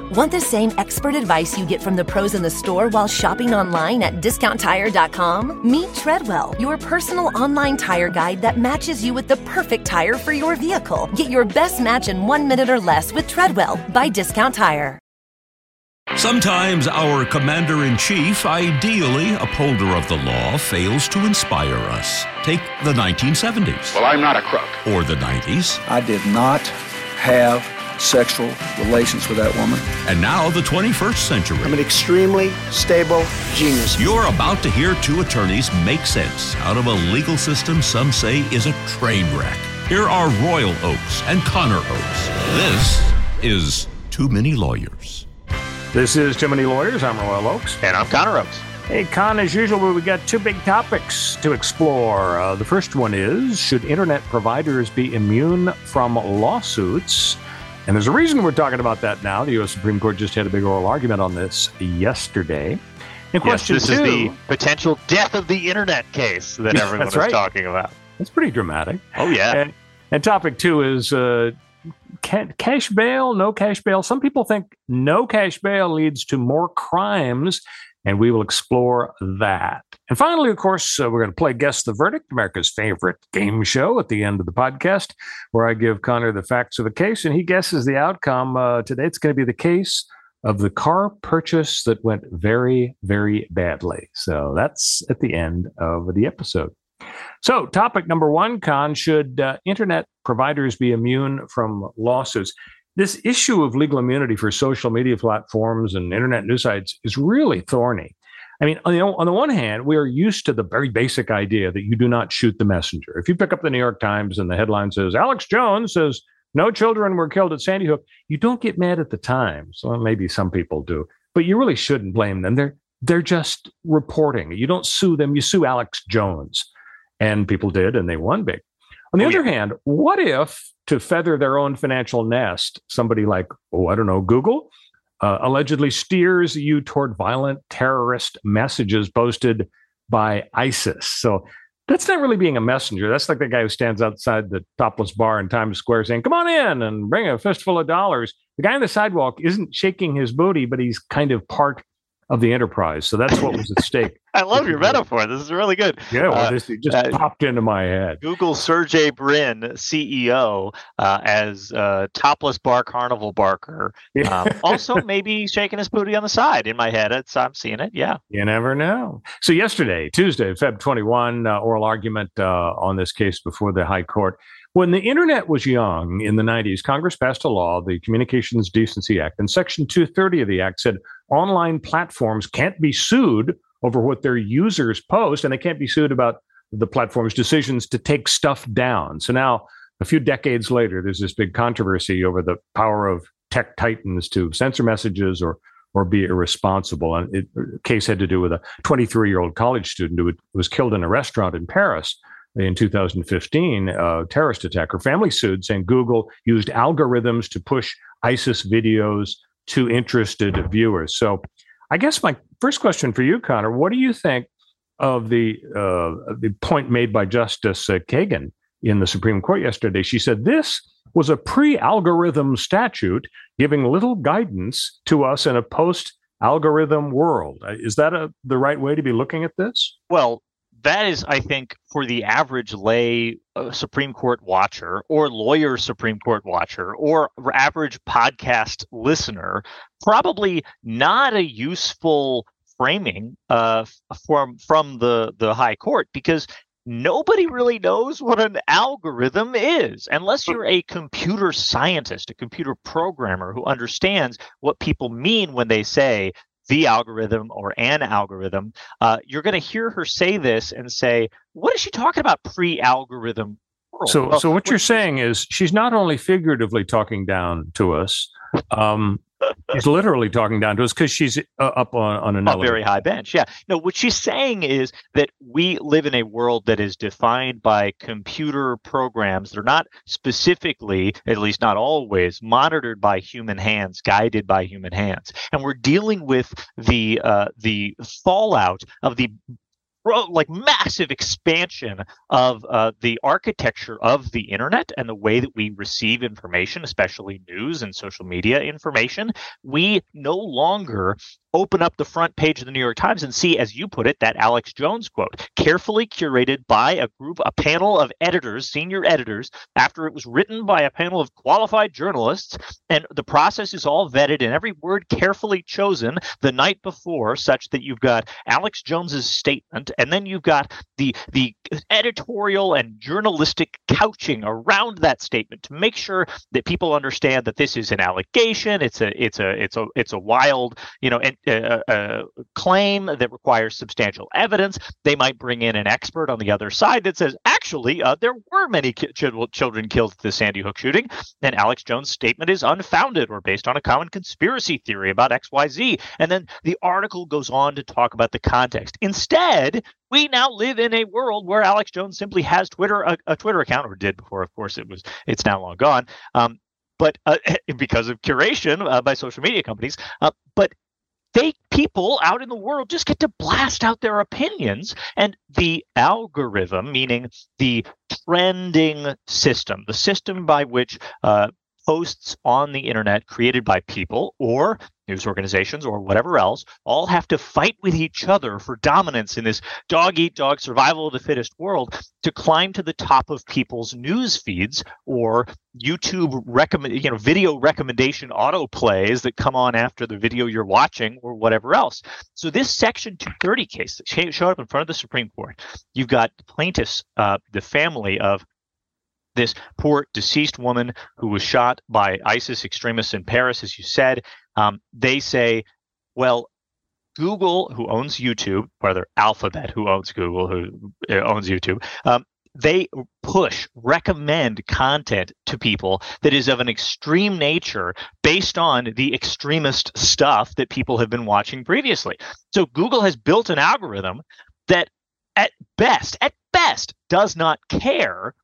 Want the same expert advice you get from the pros in the store while shopping online at discounttire.com? Meet Treadwell, your personal online tire guide that matches you with the perfect tire for your vehicle. Get your best match in one minute or less with Treadwell by Discount Tire. Sometimes our commander in chief, ideally upholder of the law, fails to inspire us. Take the 1970s. Well, I'm not a crook. Or the 90s. I did not have sexual relations with that woman. And now the 21st century. I'm an extremely stable genius. You're about to hear two attorneys make sense out of a legal system some say is a train wreck. Here are Royal Oakes and Connor Oakes. This is Too Many Lawyers. This is Too Many Lawyers. I'm Royal Oakes. And I'm Connor Oakes. Hey, Con, as usual, we've got two big topics to explore. Uh, the first one is Should internet providers be immune from lawsuits? And there's a reason we're talking about that now. The U.S. Supreme Court just had a big oral argument on this yesterday. And question yes, this two, is the potential death of the internet case that everyone is right. talking about. That's pretty dramatic. Oh, yeah. And, and topic two is uh, cash bail, no cash bail. Some people think no cash bail leads to more crimes, and we will explore that. And finally, of course, uh, we're going to play Guess the Verdict, America's favorite game show at the end of the podcast, where I give Connor the facts of the case and he guesses the outcome. Uh, today, it's going to be the case of the car purchase that went very, very badly. So that's at the end of the episode. So, topic number one, Con, should uh, internet providers be immune from lawsuits? This issue of legal immunity for social media platforms and internet news sites is really thorny. I mean, on the, on the one hand, we are used to the very basic idea that you do not shoot the messenger. If you pick up the New York Times and the headline says, Alex Jones says, no children were killed at Sandy Hook, you don't get mad at the Times. Well, maybe some people do, but you really shouldn't blame them. They're, they're just reporting. You don't sue them, you sue Alex Jones. And people did, and they won big. On the oh, other yeah. hand, what if, to feather their own financial nest, somebody like, oh, I don't know, Google, uh, allegedly steers you toward violent terrorist messages boasted by ISIS. So that's not really being a messenger. That's like the guy who stands outside the topless bar in Times Square saying, Come on in and bring a fistful of dollars. The guy on the sidewalk isn't shaking his booty, but he's kind of part of the enterprise. So that's what was at stake. I love your metaphor. This is really good. Yeah, well, uh, this just uh, popped into my head. Google Sergey Brin, CEO, uh, as topless bar carnival barker. Um, also, maybe shaking his booty on the side. In my head, it's I'm seeing it. Yeah, you never know. So yesterday, Tuesday, Feb 21, uh, oral argument uh, on this case before the High Court. When the internet was young in the 90s, Congress passed a law, the Communications Decency Act, and Section 230 of the Act said online platforms can't be sued over what their users post, and they can't be sued about the platform's decisions to take stuff down. So now, a few decades later, there's this big controversy over the power of tech titans to censor messages or or be irresponsible. And it, case had to do with a 23 year old college student who was killed in a restaurant in Paris in 2015, a terrorist attack. Her family sued, saying Google used algorithms to push ISIS videos to interested viewers. So, I guess my first question for you, Connor, what do you think of the uh, the point made by Justice uh, Kagan in the Supreme Court yesterday? She said this was a pre-algorithm statute giving little guidance to us in a post-algorithm world. Is that a, the right way to be looking at this? Well, that is, I think, for the average lay uh, Supreme Court watcher or lawyer Supreme Court watcher or average podcast listener, probably not a useful framing uh, from from the the High Court because nobody really knows what an algorithm is unless you're a computer scientist, a computer programmer who understands what people mean when they say the algorithm or an algorithm, uh, you're going to hear her say this and say, What is she talking about pre algorithm world. So, Well, so what you're saying is she's not only figuratively talking down to us, um, she's literally talking down to us because she's uh, up on, on an a elevator. very high bench. Yeah. No, what she's saying is that we live in a world that is defined by computer programs. They're not specifically, at least not always, monitored by human hands, guided by human hands, and we're dealing with the uh, the fallout of the like massive expansion of uh, the architecture of the internet and the way that we receive information, especially news and social media information. We no longer open up the front page of the New York Times and see, as you put it, that Alex Jones quote, carefully curated by a group, a panel of editors, senior editors, after it was written by a panel of qualified journalists. And the process is all vetted and every word carefully chosen the night before, such that you've got Alex Jones's statement, and then you've got the the editorial and journalistic couching around that statement to make sure that people understand that this is an allegation, it's a it's a it's a it's a wild, you know, and a, a claim that requires substantial evidence. They might bring in an expert on the other side that says, actually, uh, there were many ki- chil- children killed at the Sandy Hook shooting, and Alex Jones' statement is unfounded or based on a common conspiracy theory about XYZ. And then the article goes on to talk about the context. Instead, we now live in a world where Alex Jones simply has Twitter a, a Twitter account, or did before. Of course, it was it's now long gone. Um, but uh, because of curation uh, by social media companies, uh, but they people out in the world just get to blast out their opinions. And the algorithm meaning the trending system the system by which uh, posts on the internet created by people or news organizations or whatever else all have to fight with each other for dominance in this dog eat dog survival of the fittest world to climb to the top of people's news feeds or YouTube recommend you know video recommendation autoplays that come on after the video you're watching or whatever else. So this section 230 case that showed up in front of the Supreme Court, you've got plaintiffs, uh, the family of this poor deceased woman who was shot by ISIS extremists in Paris, as you said. Um, they say, well, Google, who owns YouTube, rather Alphabet, who owns Google, who uh, owns YouTube, um, they push, recommend content to people that is of an extreme nature based on the extremist stuff that people have been watching previously. So Google has built an algorithm that, at best, at best, does not care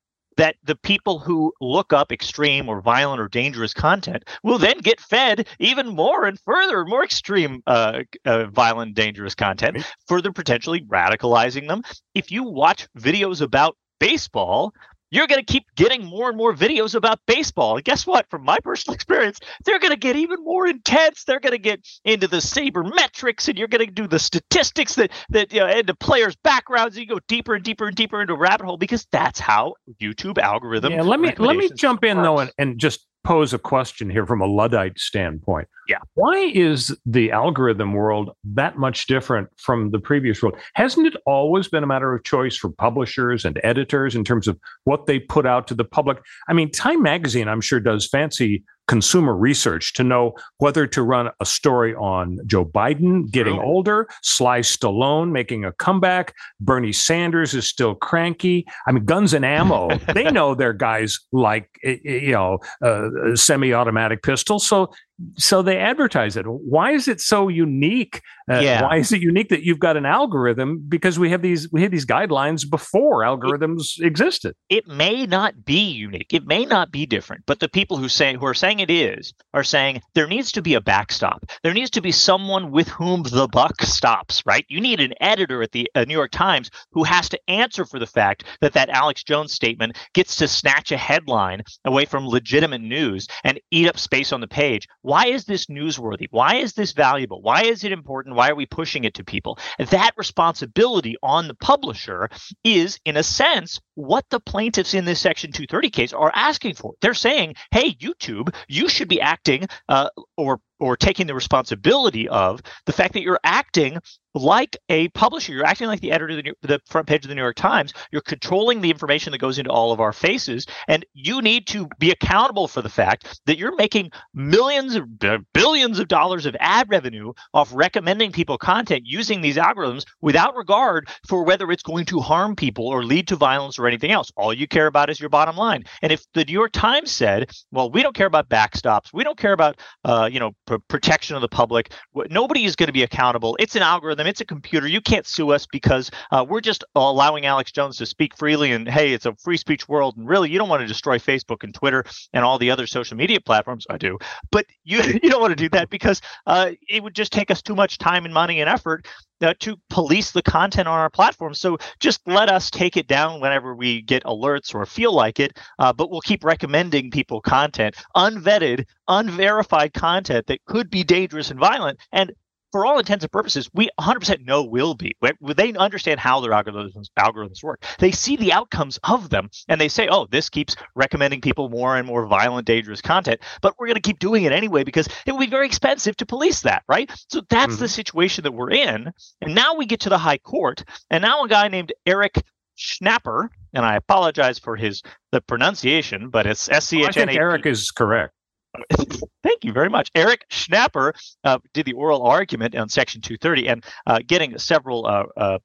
that the people who look up extreme or violent or dangerous content will then get fed even more and further more extreme uh, uh, violent dangerous content further potentially radicalizing them. If you watch videos about baseball you're going to keep getting more and more videos about baseball. And guess what? From my personal experience, they're going to get even more intense. They're going to get into the sabermetrics, and you're going to do the statistics that that you know, and the players' backgrounds. You go deeper and deeper and deeper into a rabbit hole because that's how YouTube algorithm. Yeah, let me let me jump in though and, and just pose a question here from a Luddite standpoint. Yeah. Why is the algorithm world that much different from the previous world? Hasn't it always been a matter of choice for publishers and editors in terms of what they put out to the public? I mean, Time Magazine, I'm sure, does fancy consumer research to know whether to run a story on Joe Biden getting True. older, Sly Stallone making a comeback, Bernie Sanders is still cranky. I mean, Guns and Ammo, they know their guys like you know uh, semi-automatic pistols, so so they advertise it. Why is it so unique? Uh, Yeah. Why is it unique that you've got an algorithm? Because we have these we had these guidelines before algorithms existed. it may not be unique. It may not be different, but the people who say who are saying it is are saying there needs to be a backstop. There needs to be someone with whom the buck stops, right? You need an editor at the uh, New York Times who has to answer for the fact that that Alex Jones statement gets to snatch a headline away from legitimate news and eat up space on the page. Why is this newsworthy? Why is this valuable? Why is it important? Why are we pushing it to people? That responsibility on the publisher is, in a sense, what the plaintiffs in this Section 230 case are asking for. They're saying, "Hey, YouTube, you should be acting uh, or or taking the responsibility of the fact that you're acting like a publisher. You're acting like the editor of the, the, front page of the New York Times. You're controlling the information that goes into all of our faces, and you need to be accountable for the fact that you're making millions of uh, billions of dollars of ad revenue off recommending people content using these algorithms without regard for whether it's going to harm people or lead to violence or anything else. All you care about is your bottom line. And if the New York Times said, "Well, we don't care about backstops, we don't care about uh, you know pr- protection of the public," nobody is going to be accountable. It's an algorithm. It's a computer. You can't sue us because uh, we're just allowing Alex Jones to speak freely. And hey, it's a free speech world. And really, you don't want to destroy Facebook and Twitter and all the other social media platforms. I do, but you you don't want to do that because uh, it would just take us too much time and money and effort uh, to police the content on our platform. So just let us take it down whenever we get alerts or feel like it. Uh, but we'll keep recommending people content, unvetted, unverified content that could be dangerous and violent. And for all intents and purposes, we 100% know will be. They understand how their algorithms algorithms work. They see the outcomes of them, and they say, "Oh, this keeps recommending people more and more violent, dangerous content." But we're going to keep doing it anyway because it will be very expensive to police that, right? So that's mm-hmm. the situation that we're in. And now we get to the High Court, and now a guy named Eric Schnapper, and I apologize for his the pronunciation, but it's S C H N A. Eric is correct. Thank you very much. Eric Schnapper uh, did the oral argument on Section 230 and uh, getting several. Uh, uh,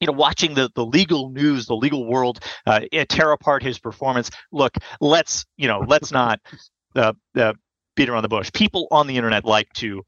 you know, watching the, the legal news, the legal world uh, tear apart his performance. Look, let's you know, let's not uh, beat around the bush. People on the internet like to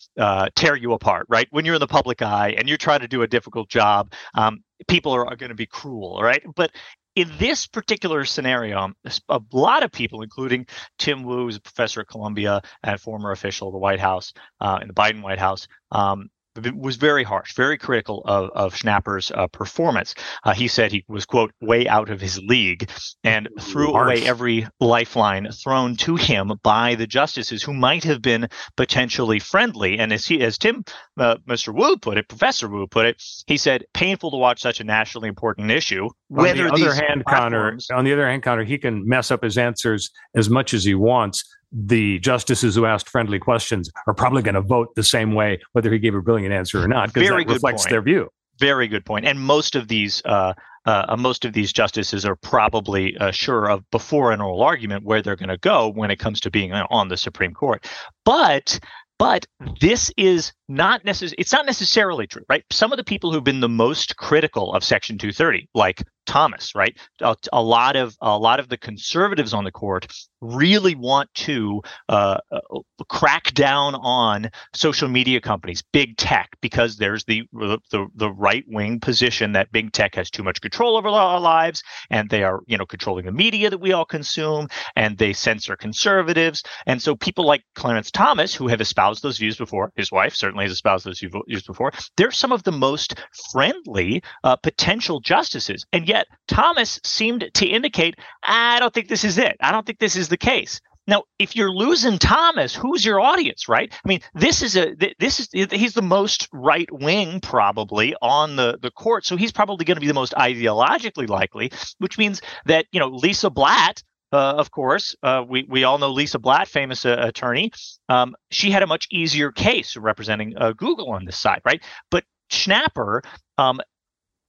tear you apart, right? When you're in the public eye and you're trying to do a difficult job, um, people are, are going to be cruel, right? But in this particular scenario, a lot of people, including Tim Wu, who's a professor at Columbia and former official of the White House uh, in the Biden White House, um, was very harsh, very critical of, of Schnapper's uh, performance. Uh, he said he was, quote, way out of his league and threw harsh. away every lifeline thrown to him by the justices who might have been potentially friendly. And as he, as Tim, uh, Mr. Wu put it, Professor Wu put it, he said, painful to watch such a nationally important issue. On the other hand, Connor, on the other hand, Connor, he can mess up his answers as much as he wants the justices who asked friendly questions are probably going to vote the same way, whether he gave a brilliant answer or not, because that reflects point. their view. Very good point. And most of these uh, uh, most of these justices are probably uh, sure of before an oral argument where they're going to go when it comes to being on the Supreme Court. But but this is not necessarily it's not necessarily true, right? Some of the people who've been the most critical of Section 230, like Thomas, right? A, a, lot of a lot of the conservatives on the court really want to uh, uh, crack down on social media companies, big tech, because there's the the, the right wing position that big tech has too much control over our lives, and they are you know controlling the media that we all consume, and they censor conservatives, and so people like Clarence Thomas, who have espoused those views before, his wife certainly has espoused those views before, they're some of the most friendly uh, potential justices, and yet Thomas seemed to indicate, I don't think this is it. I don't think this is the case. Now, if you're losing Thomas, who's your audience, right? I mean, this is a this is he's the most right wing probably on the the court, so he's probably going to be the most ideologically likely, which means that you know Lisa Blatt. Uh, of course, uh, we we all know Lisa Blatt, famous uh, attorney. Um, she had a much easier case representing uh, Google on this side, right? But Schnapper um,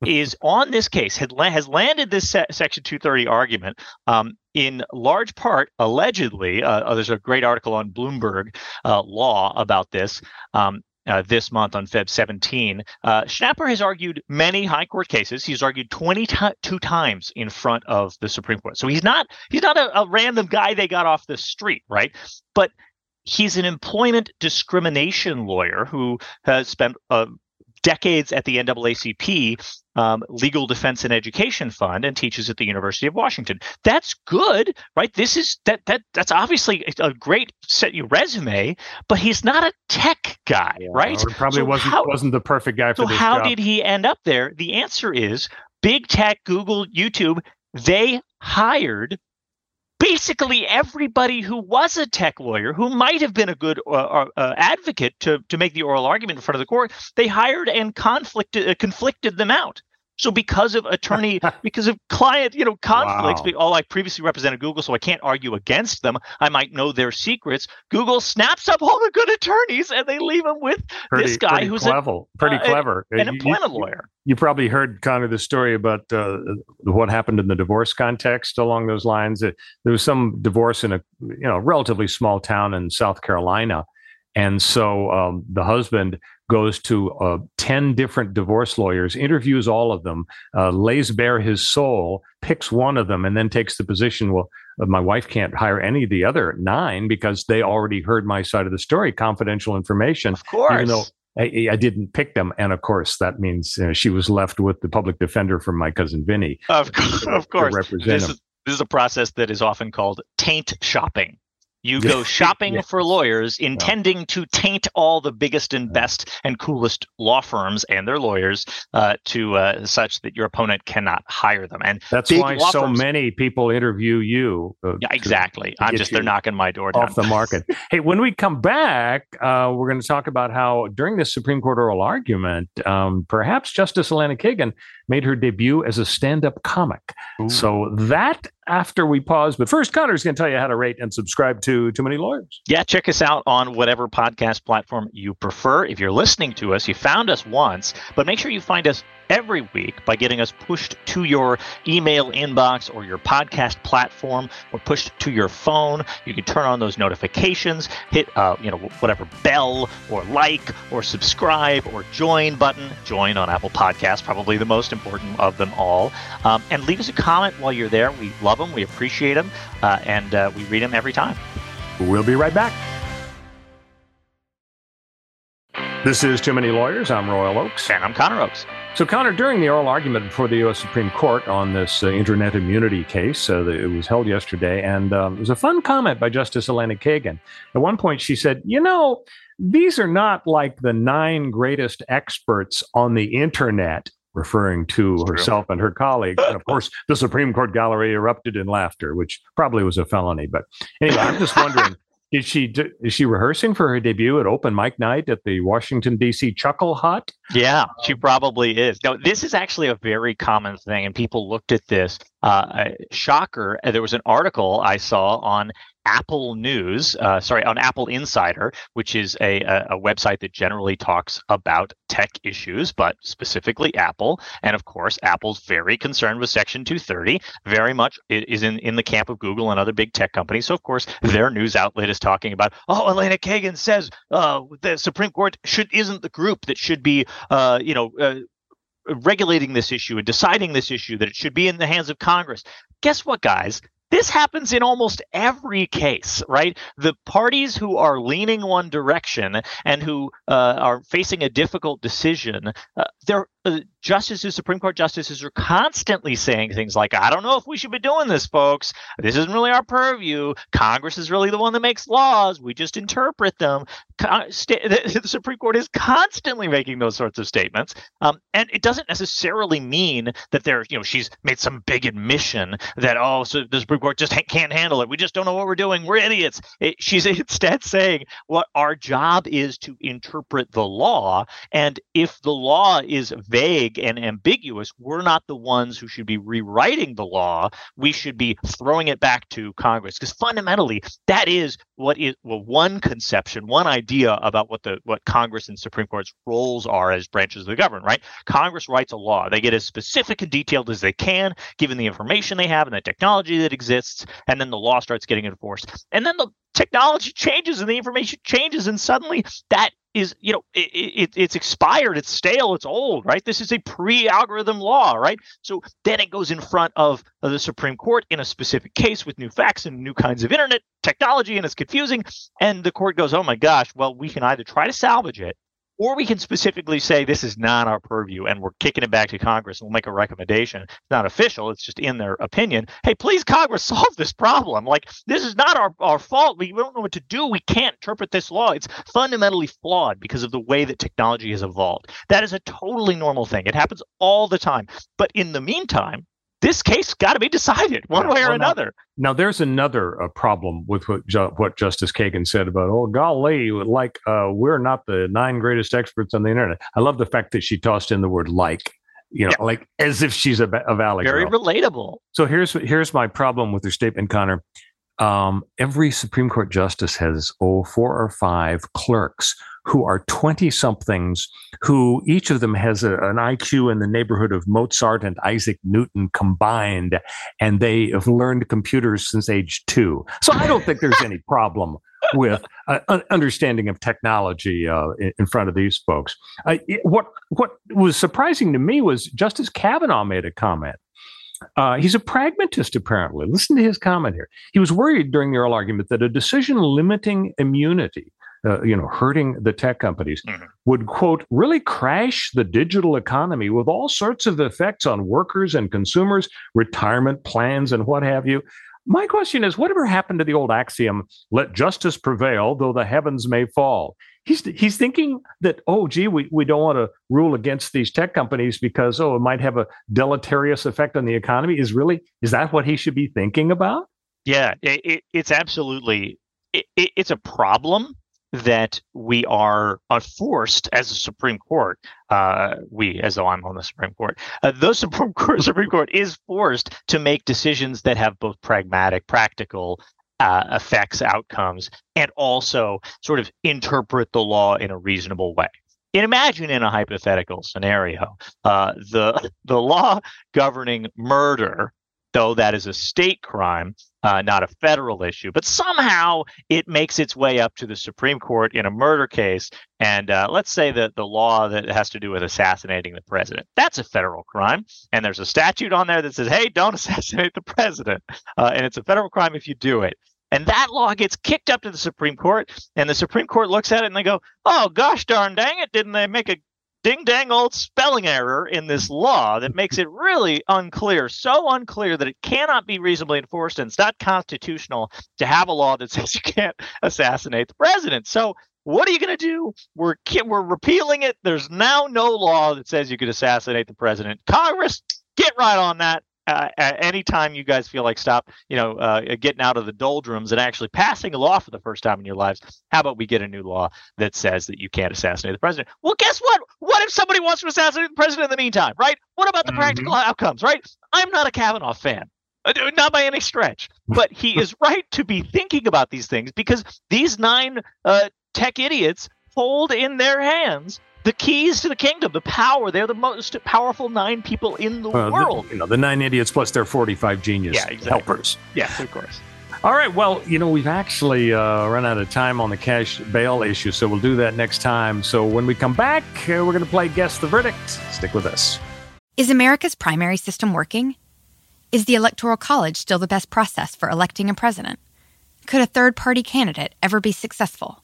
is on this case had, has landed this se- Section 230 argument um, in large part, allegedly. Uh, uh, there's a great article on Bloomberg uh, Law about this. Um, uh, this month on Feb 17. Uh, Schnapper has argued many high court cases. He's argued 22 times in front of the Supreme Court. So he's not he's not a, a random guy they got off the street, right? But he's an employment discrimination lawyer who has spent uh, decades at the NAACP um, Legal Defense and Education Fund and teaches at the University of Washington. That's good, right? This is that that that's obviously a great set your resume, but he's not a tech guy, yeah, right? probably so wasn't how, wasn't the perfect guy for so how job. did he end up there? The answer is big tech, Google, YouTube. They hired basically everybody who was a tech lawyer who might have been a good uh, uh, uh, advocate to, to make the oral argument in front of the court, they hired and conflicted, uh, conflicted them out. So because of attorney, because of client, you know, conflicts, wow. oh, I previously represented Google, so I can't argue against them. I might know their secrets. Google snaps up all the good attorneys and they leave them with pretty, this guy who's clever, a, pretty uh, clever, an employment you, lawyer. You probably heard of the story about uh, what happened in the divorce context along those lines. There was some divorce in a you know relatively small town in South Carolina, and so um, the husband goes to uh, 10 different divorce lawyers, interviews all of them, uh, lays bare his soul, picks one of them, and then takes the position well, uh, my wife can't hire any of the other nine because they already heard my side of the story, confidential information. Of course. Even though I, I, didn't pick them, and of course that means uh, she was left with the public defender from my cousin Vinny. Of, of course, this is, this is a process that is often called taint shopping. You go shopping yeah. for lawyers, intending to taint all the biggest and best and coolest law firms and their lawyers uh, to uh, such that your opponent cannot hire them. And that's why so firms, many people interview you. Uh, yeah, exactly. I'm just they're knocking my door down. off the market. hey, when we come back, uh, we're going to talk about how during this Supreme Court oral argument, um, perhaps Justice Elena Kagan made her debut as a stand-up comic. Ooh. So that after we pause. But first, Connor's going to tell you how to rate and subscribe to Too Many Lawyers. Yeah, check us out on whatever podcast platform you prefer. If you're listening to us, you found us once, but make sure you find us every week by getting us pushed to your email inbox or your podcast platform or pushed to your phone. You can turn on those notifications, hit uh, you know whatever bell or like or subscribe or join button. Join on Apple Podcasts, probably the most important of them all. Um, and leave us a comment while you're there. We love them, we appreciate them, uh, and uh, we read them every time. We'll be right back. This is Too Many Lawyers. I'm Royal Oakes. And I'm Connor Oakes. So, Connor, during the oral argument before the U.S. Supreme Court on this uh, internet immunity case, uh, it was held yesterday, and um, it was a fun comment by Justice Elena Kagan. At one point, she said, You know, these are not like the nine greatest experts on the internet, referring to That's herself true. and her colleagues. and of course, the Supreme Court gallery erupted in laughter, which probably was a felony. But anyway, I'm just wondering. Is she is she rehearsing for her debut at open mic night at the Washington D.C. Chuckle Hut? Yeah, she probably is. Now, this is actually a very common thing, and people looked at this. Uh, shocker! There was an article I saw on Apple News, uh, sorry, on Apple Insider, which is a, a, website that generally talks about tech issues, but specifically Apple. And of course, Apple's very concerned with Section 230, very much is in, in the camp of Google and other big tech companies. So, of course, their news outlet is talking about, oh, Elena Kagan says uh, the Supreme Court should isn't the group that should be, uh, you know, uh, regulating this issue and deciding this issue, that it should be in the hands of Congress. Guess what, guys? This happens in almost every case, right? The parties who are leaning one direction and who uh, are facing a difficult decision, uh, they're justices, Supreme Court justices are constantly saying things like, I don't know if we should be doing this, folks. This isn't really our purview. Congress is really the one that makes laws. We just interpret them. the Supreme Court is constantly making those sorts of statements. Um, and it doesn't necessarily mean that there, you know, she's made some big admission that, oh, so the Supreme Court just can't handle it. We just don't know what we're doing. We're idiots. It, she's instead saying what our job is to interpret the law. And if the law is vague and ambiguous, we're not the ones who should be rewriting the law. We should be throwing it back to Congress because fundamentally that is what is well one conception, one idea about what the what Congress and Supreme Court's roles are as branches of the government. Right? Congress writes a law. They get as specific and detailed as they can, given the information they have and the technology that exists, and then the law starts getting enforced. And then the technology changes and the information changes and suddenly that is you know it, it, it's expired it's stale it's old right? This is a pre-algorithm law right? So then it goes in front of, of the supreme court in a specific case with new facts and new kinds of internet technology and it's confusing and the court goes oh my gosh well we can either try to salvage it or we can specifically say this is not our purview and we're kicking it back to Congress and we'll make a recommendation. It's not official, it's just in their opinion. Hey, please, Congress, solve this problem. Like, this is not our, our fault. We, we don't know what to do. We can't interpret this law. It's fundamentally flawed because of the way that technology has evolved. That is a totally normal thing. It happens all the time. But in the meantime, this case got to be decided one way or well, another. Now, now, there's another uh, problem with what, ju- what Justice Kagan said about, oh, golly, like uh, we're not the nine greatest experts on the internet. I love the fact that she tossed in the word like you know, Yeah. like as if she's a, a valley Very girl. relatable. So here's here's my problem with your statement, Connor. Um, every Supreme Court justice has oh four or five clerks who are twenty somethings, who each of them has a, an IQ in the neighborhood of Mozart and Isaac Newton combined, and they have learned computers since age two. So I don't think there's any problem with uh, understanding of technology uh, in, in front of these folks. Uh, it- what what was surprising to me was Justice Kavanaugh made a comment. Uh, he's a pragmatist, apparently. Listen to his comment here. He was worried during the oral argument that a decision limiting immunity, uh, you know, hurting the tech companies, Mhm. would quote really crash the digital economy with all sorts of effects on workers and consumers, retirement plans, and what have you. My question is, whatever happened to the old axiom, "Let justice prevail, though the heavens may fall"? He's he's thinking that, oh, gee, we, we don't want to rule against these tech companies because oh, it might have a deleterious effect on the economy. Is really is that what he should be thinking about? Yeah, it, it, it's absolutely it, it's a problem that we are forced as a Supreme Court. Uh, we, as though I'm on the Supreme Court, uh, the Supreme Court, Supreme Court is forced to make decisions that have both pragmatic, practical uh, effects, outcomes, and also sort of interpret the law in a reasonable way. And imagine in a hypothetical scenario, uh, the the law governing murder, though that is a state crime, uh, not a federal issue, but somehow it makes its way up to the Supreme Court in a murder case. And uh, let's say that the law that has to do with assassinating the president, that's a federal crime. And there's a statute on there that says, hey, don't assassinate the president. Uh, and it's a federal crime if you do it. And that law gets kicked up to the Supreme Court, and the Supreme Court looks at it and they go, oh, gosh darn dang it, didn't they make a ding dang old spelling error in this law that makes it really unclear, so unclear that it cannot be reasonably enforced and it's not constitutional to have a law that says you can't assassinate the president. So what are you going to do? We're we're repealing it. There's now no law that says you could assassinate the president. Congress, get right on that. Uh, at any time you guys feel like stop, you know, uh, getting out of the doldrums and actually passing a law for the first time in your lives, how about we get a new law that says that you can't assassinate the president? Well, guess what? What if somebody wants to assassinate the president in the meantime, right? What about the Mhm. practical outcomes, right? I'm not a Kavanaugh fan. Uh, Not by any stretch, but he is right to be thinking about these things because these nine uh, tech idiots hold in their hands the keys to the kingdom, the power. They're the most powerful nine people in the Uh, the- world. you know, the nine idiots plus their forty-five genius Yeah, exactly. helpers. yes, of course. All right. Well, you know, we've actually uh, run out of time on the cash bail issue, so we'll do that next time. So when we come back, uh, we're going to play Guess the Verdict. Stick with us. Is America's primary system working? Is the Electoral College still the best process for electing a president? Could a third party candidate ever be successful?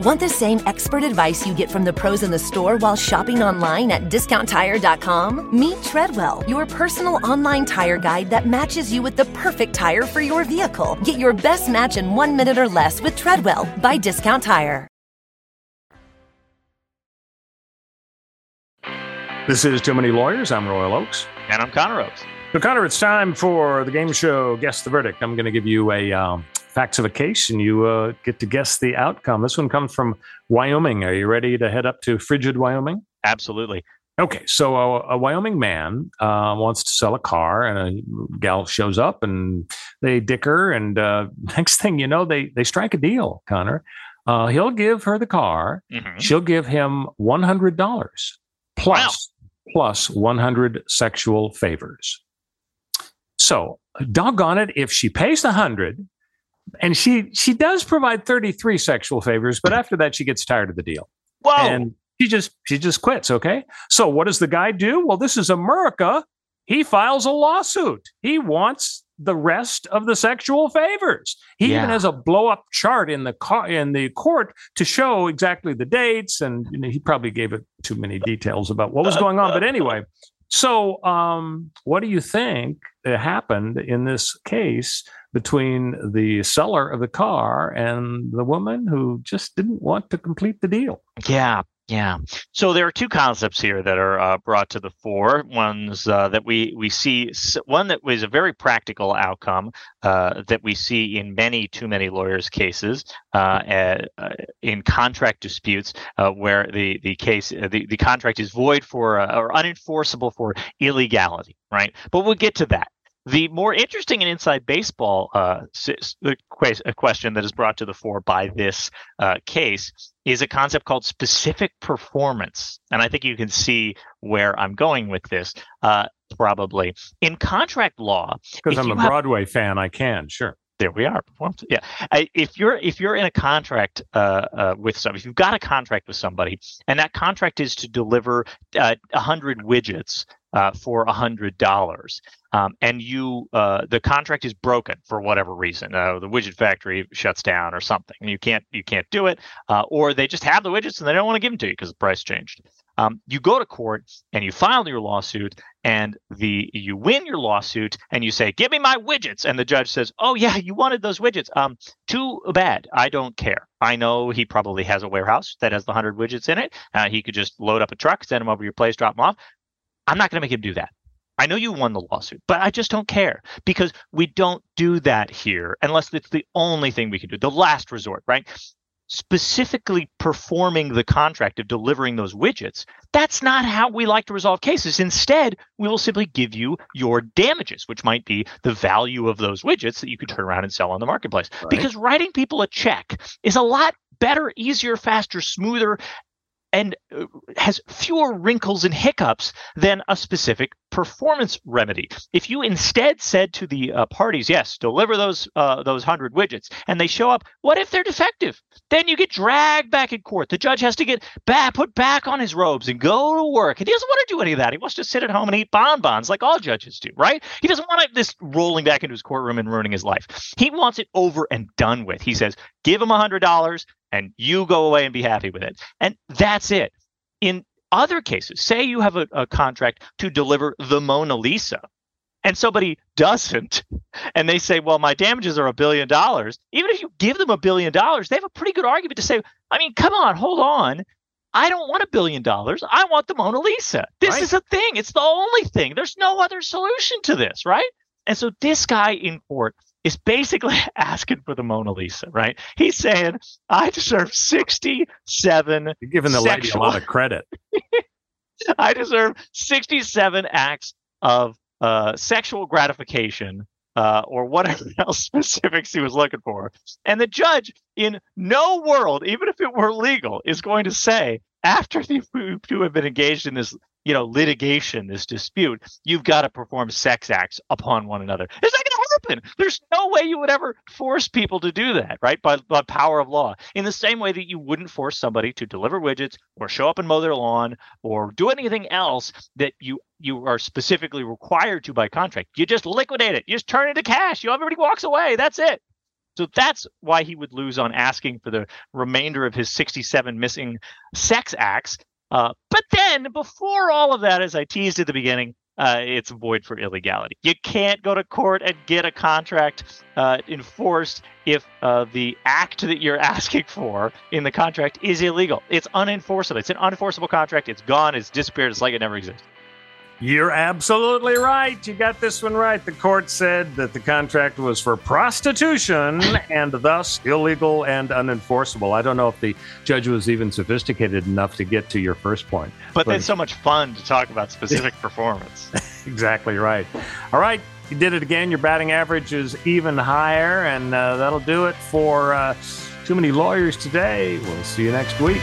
Want the same expert advice you get from the pros in the store while shopping online at discounttire.com? Meet Treadwell, your personal online tire guide that matches you with the perfect tire for your vehicle. Get your best match in one minute or less with Treadwell by Discount Tire. This is Too Many Lawyers. I'm Royal Oakes. And I'm Connor Oakes. So, Connor, it's time for the game show Guess the Verdict. I'm going to give you a um, facts of a case, and you uh, get to guess the outcome. This one comes from Wyoming. Are you ready to head up to frigid Wyoming? Absolutely. Okay, so a, a Wyoming man uh, wants to sell a car, and a gal shows up, and they dicker, and uh, next thing you know, they they strike a deal. Connor, uh, he'll give her the car. Mhm. She'll give him one hundred dollars plus plus plus one hundred sexual favors. So, doggone it, if she pays the hundred, and she she does provide thirty three sexual favors, but after that, she gets tired of the deal. Whoa. and she just she just quits okay? So what does the guy do? Well this is america. He files a lawsuit. He wants the rest of the sexual favors. He even has a blow up chart in the car in the court to show exactly the dates and you know, he probably gave it too many details about what was going on but anyway. So um what do you think happened in this case between the seller of the car and the woman who just didn't want to complete the deal. Yeah, yeah. So there are two concepts here that are uh, brought to the fore. One's uh, that we we see one that was a very practical outcome uh, that we see in many too many lawyers cases uh, uh, in contract disputes uh, where the the case the, the contract is void for or unenforceable for illegality. Right. But we'll get to that. The more interesting and inside baseball uh, question that is brought to the fore by this uh, case is a concept called specific performance. And I think you can see where I'm going with this, uh, probably. In contract law, because I'm a have, Broadway fan, I can, sure. There we are. Yeah, I, if you're if you're in a contract uh, uh, with somebody, if you've got a contract with somebody, and that contract is to deliver uh, a uh, hundred widgets uh, for a hundred dollars, um, and you uh, the contract is broken for whatever reason, uh, the widget factory shuts down or something, you can't you can't do it, uh, or they just have the widgets and they don't want to give them to you because the price changed. Um, you go to court and you file your lawsuit, and the you win your lawsuit, and you say, "Give me my widgets," and the judge says, "Oh yeah, you wanted those widgets. Um, too bad. I don't care. I know he probably has a warehouse that has the hundred widgets in it. Uh, he could just load up a truck, send them over to your place, drop them off. I'm not going to make him do that. I know you won the lawsuit, but I just don't care because we don't do that here unless it's the only thing we can do, the last resort, right? Specifically performing the contract of delivering those widgets, that's not how we like to resolve cases. Instead, we will simply give you your damages, which might be the value of those widgets that you could turn around and sell on the marketplace. Right. Because writing people a check is a lot better, easier, faster, smoother, and uh, has fewer wrinkles and hiccups than a specific performance remedy. If you instead said to the uh, parties, "Yes, deliver those uh, those hundred widgets," and they show up, what if they're defective? Then you get dragged back in court. The judge has to get back, put back on his robes and go to work. And he doesn't want to do any of that. He wants to sit at home and eat bonbons like all judges do, right? He doesn't want this rolling back into his courtroom and ruining his life. He wants it over and done with. He says, "Give him a hundred dollars." And you go away and be happy with it. And that's it. In other cases, say you have a, a contract to deliver the Mona Lisa and somebody doesn't, and they say, well, my damages are a billion dollars, even if you give them a billion dollars, they have a pretty good argument to say, I mean, come on, hold on. I don't want a billion dollars. I want the Mona Lisa. This right. is a thing. It's the only thing. There's no other solution to this, right? And so this guy in court is basically asking for the Mona Lisa, right? He's saying, I deserve 67. You're giving the sexual... lady a lot of credit. I deserve 67 acts of uh, sexual gratification uh, or whatever else specifics he was looking for. And the judge, in no world, even if it were legal, is going to say, after the two have been engaged in this you know litigation this dispute you've got to perform sex acts upon one another it's not There's no way you would ever force people to do that, right? By, by power of law. In the same way that you wouldn't force somebody to deliver widgets or show up and mow their lawn or do anything else that you you are specifically required to by contract. You just liquidate it. You just turn it into cash. You everybody walks away. That's it. So that's why he would lose on asking for the remainder of his 67 missing sex acts. Uh, but then, before all of that, as I teased at the beginning, uh, it's void for illegality. You can't go to court and get a contract uh, enforced if uh, the act that you're asking for in the contract is illegal. It's unenforceable. It's an unenforceable contract. It's gone. It's disappeared. It's like it never existed. You're absolutely right. You got this one right. The court said that the contract was for prostitution and thus illegal and unenforceable. I don't know if the judge was even sophisticated enough to get to your first point. But, but it's so much fun to talk about specific performance. exactly right. All right. You did it again. Your batting average is even higher, and uh, that'll do it for uh, Too Many Lawyers today. We'll see you next week.